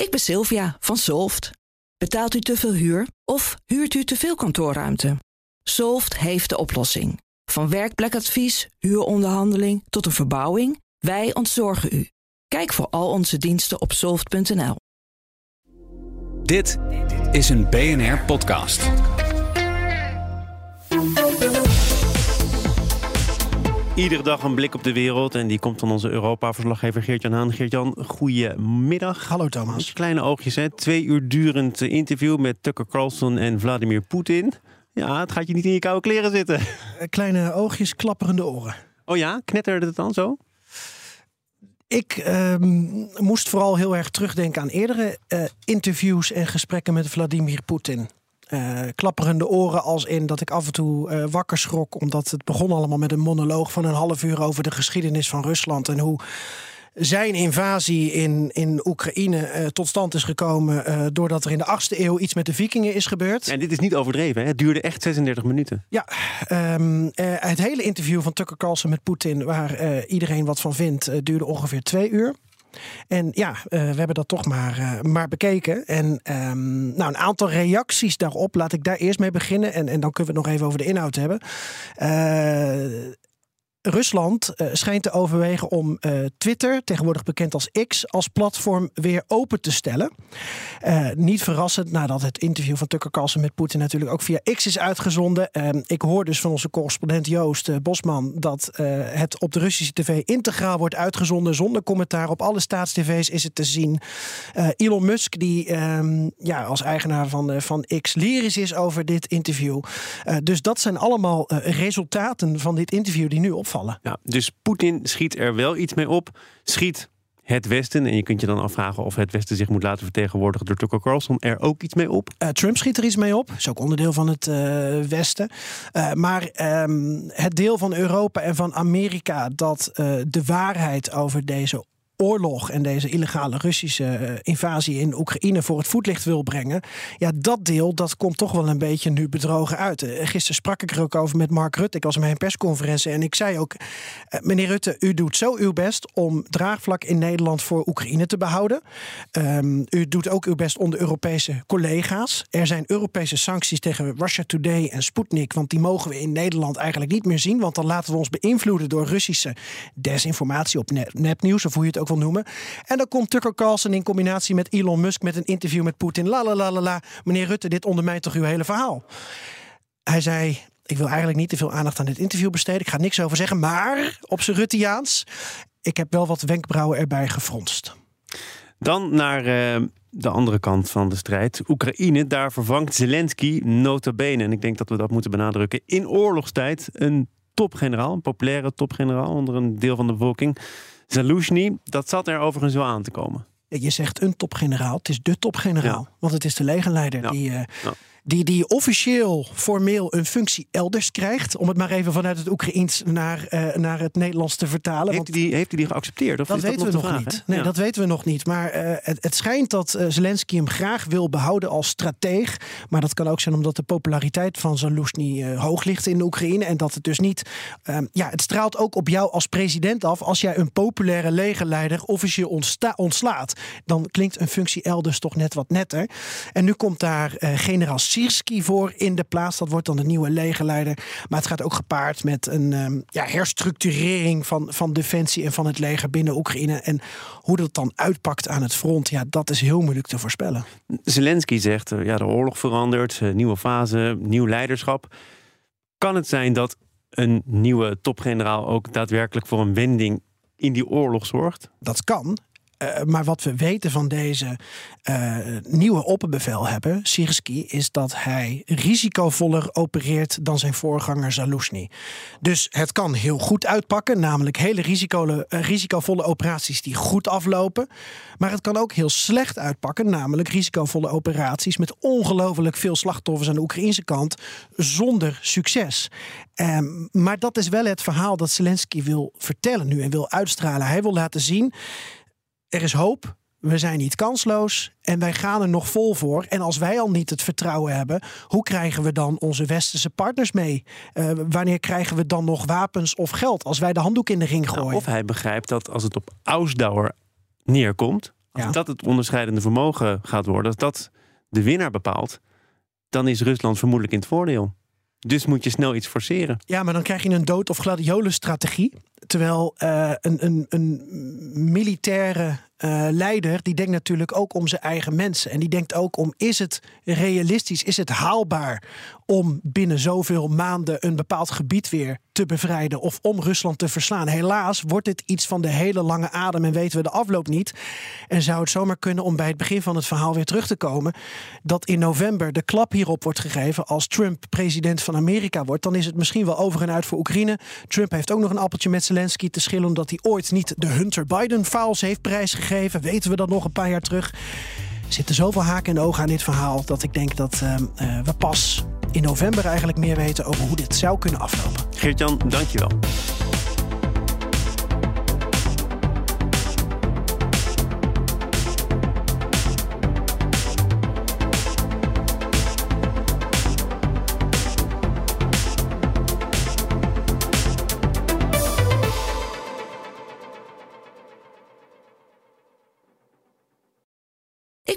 Ik ben Sylvia van Solft. Betaalt u te veel huur of huurt u te veel kantoorruimte? Solft heeft de oplossing. Van werkplekadvies, huuronderhandeling tot een verbouwing, wij ontzorgen u. Kijk voor al onze diensten op soft.nl. Dit is een BNR Iedere dag een blik op de wereld en die komt van onze Europa-verslaggever Geert-Jan Haan. Geert-Jan, goedemiddag. Hallo Thomas. Kleine oogjes, hè? Twee uur durend eh, interview met Tucker Carlson en Vladimir Poetin. Ja, het gaat je niet in je koude kleren zitten. Eh, Kleine oogjes, klapperende oren. Oh ja, knetterde het dan zo? Ik ehm, moest vooral heel erg terugdenken aan eerdere eh, interviews en gesprekken met Vladimir Poetin. Eh, klapperende oren als in dat ik af en toe eh, wakker schrok. Omdat het begon allemaal met een monoloog van een half uur over de geschiedenis van Rusland. En hoe zijn invasie in, in Oekraïne eh, tot stand is gekomen. doordat er in de 8e eeuw iets met de vikingen is gebeurd. En dit is niet overdreven, hè? het duurde echt 36 minuten. Ja, ehm, eh, het hele interview van Tucker Carlson met Poetin, waar iedereen wat van vindt, duurde ongeveer twee uur. En ja, eh, we hebben dat toch maar, eh, maar bekeken. En ehm, nou, een aantal reacties daarop, laat ik daar eerst mee beginnen. En, en dan kunnen we het nog even over de inhoud hebben. Rusland eh, schijnt te overwegen om eh, Twitter, tegenwoordig bekend als X, als platform weer open te stellen. Eh, niet verrassend nadat het interview van Tucker Carlson met Poetin natuurlijk ook via X is uitgezonden. Ik hoor dus van onze correspondent Joost Bosman dat het op de Russische tv integraal wordt uitgezonden zonder commentaar. Op alle staatstv's is het te zien. Elon Musk, die ehm, ja, als eigenaar van, van X lyrisch is over dit interview. Dus dat zijn allemaal resultaten van dit interview die nu opvallen. Ja, dus Poetin schiet er wel iets mee op. Schiet het Westen, en je kunt je dan afvragen of het Westen zich moet laten vertegenwoordigen door Tucker Carlson, er ook iets mee op? Eh, Trump schiet er iets mee op. Is ook onderdeel van het eh, Westen. Eh, maar ehm, het deel van Europa en van Amerika dat de waarheid over deze oorlog en deze illegale Russische eh, invasie in Oekraïne voor het voetlicht wil brengen. Ja, dat deel dat komt toch wel een beetje nu bedrogen uit. Eh, Gisteren sprak ik er ook over met Mark Rutte. Ik was bij een persconferentie en ik zei ook: eh, meneer Rutte, u doet zo uw best om draagvlak in Nederland voor Oekraïne te behouden. Ehm, u doet ook uw best onder Europese collega's. Er zijn Europese sancties tegen Russia Today en Sputnik, want die mogen we in Nederland eigenlijk niet meer zien, want dan laten we ons beïnvloeden door Russische desinformatie op nepnieuws, of hoe je het ook noemen. En dan komt Tucker Carlson in combinatie met Elon Musk met een interview met Poetin. La la la la la. Meneer Rutte, dit ondermijnt toch uw hele verhaal? Hij zei. Ik wil eigenlijk niet te veel aandacht aan dit interview besteden. Ik ga niks over zeggen. Maar op zijn Rutteaans. Ik heb wel wat wenkbrauwen erbij gefronst. Dan naar eh, de andere kant van de strijd. Oekraïne, daar vervangt Zelensky nota bene. En ik denk dat we dat moeten benadrukken. In oorlogstijd een topgeneraal, een populaire topgeneraal onder een deel van de bevolking. Zaluzhny, dat zat er overigens wel aan te komen. Je zegt een topgeneraal. Het is de topgeneraal. Ja. Want het is de legerleider Ja. die, eh, Ja. Die, die officieel formeel een functie elders krijgt. Om het maar even vanuit het Oekraïens naar, eh, naar het Nederlands te vertalen. Heeft Want die, heeft hij die geaccepteerd? Of dat weten we nog vraag, niet. Nee, Ja. dat weten we nog niet. Maar eh, het, het schijnt dat eh, Zelensky hem graag wil behouden als strateeg. Maar dat kan ook zijn omdat de populariteit van eh, hoog ligt in de Oekraïne. En dat het dus niet... ehm, ja, het straalt ook op jou als president af. Als jij een populaire legerleider officieel ontsta- ontslaat. Dan klinkt een functie elders toch net wat netter. En nu komt daar generaal Sirski voor in de plaats. Dat wordt dan de nieuwe legerleider. Maar het gaat ook gepaard met een ehm, ja, herstructurering van, van defensie en van het leger binnen Oekraïne. En hoe dat dan uitpakt aan het front, ja, dat is heel moeilijk te voorspellen. Zelensky zegt, eh, ja, de oorlog verandert, eh, nieuwe fase, nieuw leiderschap. Kan het zijn dat een nieuwe topgeneraal ook daadwerkelijk voor een wending in die oorlog zorgt? Dat kan. Eh, maar wat we weten van deze eh, nieuwe opperbevelhebber, Sirski, is dat hij risicovoller opereert dan zijn voorganger Zaluzhny. Dus het kan heel goed uitpakken, namelijk hele risicole- eh, risicovolle operaties die goed aflopen. Maar het kan ook heel slecht uitpakken, namelijk risicovolle operaties met ongelooflijk veel slachtoffers aan de Oekraïnse kant zonder succes. Ehm, maar dat is wel het verhaal dat Zelensky wil vertellen nu en wil uitstralen. Hij wil laten zien er is hoop. We zijn niet kansloos en wij gaan er nog vol voor. En als wij al niet het vertrouwen hebben, hoe krijgen we dan onze westerse partners mee? Eh, wanneer krijgen we dan nog wapens of geld als wij de handdoek in de ring gooien? Nou, of hij begrijpt dat als het op Ausdauer neerkomt, Als Ja. dat het onderscheidende vermogen gaat worden, als dat de winnaar bepaalt, dan is Rusland vermoedelijk in het voordeel. Dus moet je snel iets forceren. Ja, maar dan krijg je een dood- of gladiolenstrategie. Terwijl eh, een, een, een militaire eh, leider, die denkt natuurlijk ook om zijn eigen mensen. En die denkt ook om, is het realistisch, is het haalbaar om binnen zoveel maanden een bepaald gebied weer te bevrijden of om Rusland te verslaan. Helaas wordt dit iets van de hele lange adem en weten we de afloop niet. En zou het zomaar kunnen om bij het begin van het verhaal weer terug te komen, dat in november de klap hierop wordt gegeven als Trump president van Amerika wordt, dan is het misschien wel over en uit voor Oekraïne. Trump heeft ook nog een appeltje met Zelensky te schillen omdat hij ooit niet de Hunter Biden files heeft prijsgegeven. Weten we dat nog een paar jaar terug? Er zitten zoveel haken en ogen aan dit verhaal dat ik denk dat ehm, eh, we pas in november eigenlijk meer weten over hoe dit zou kunnen aflopen. Geert-Jan, dankjewel.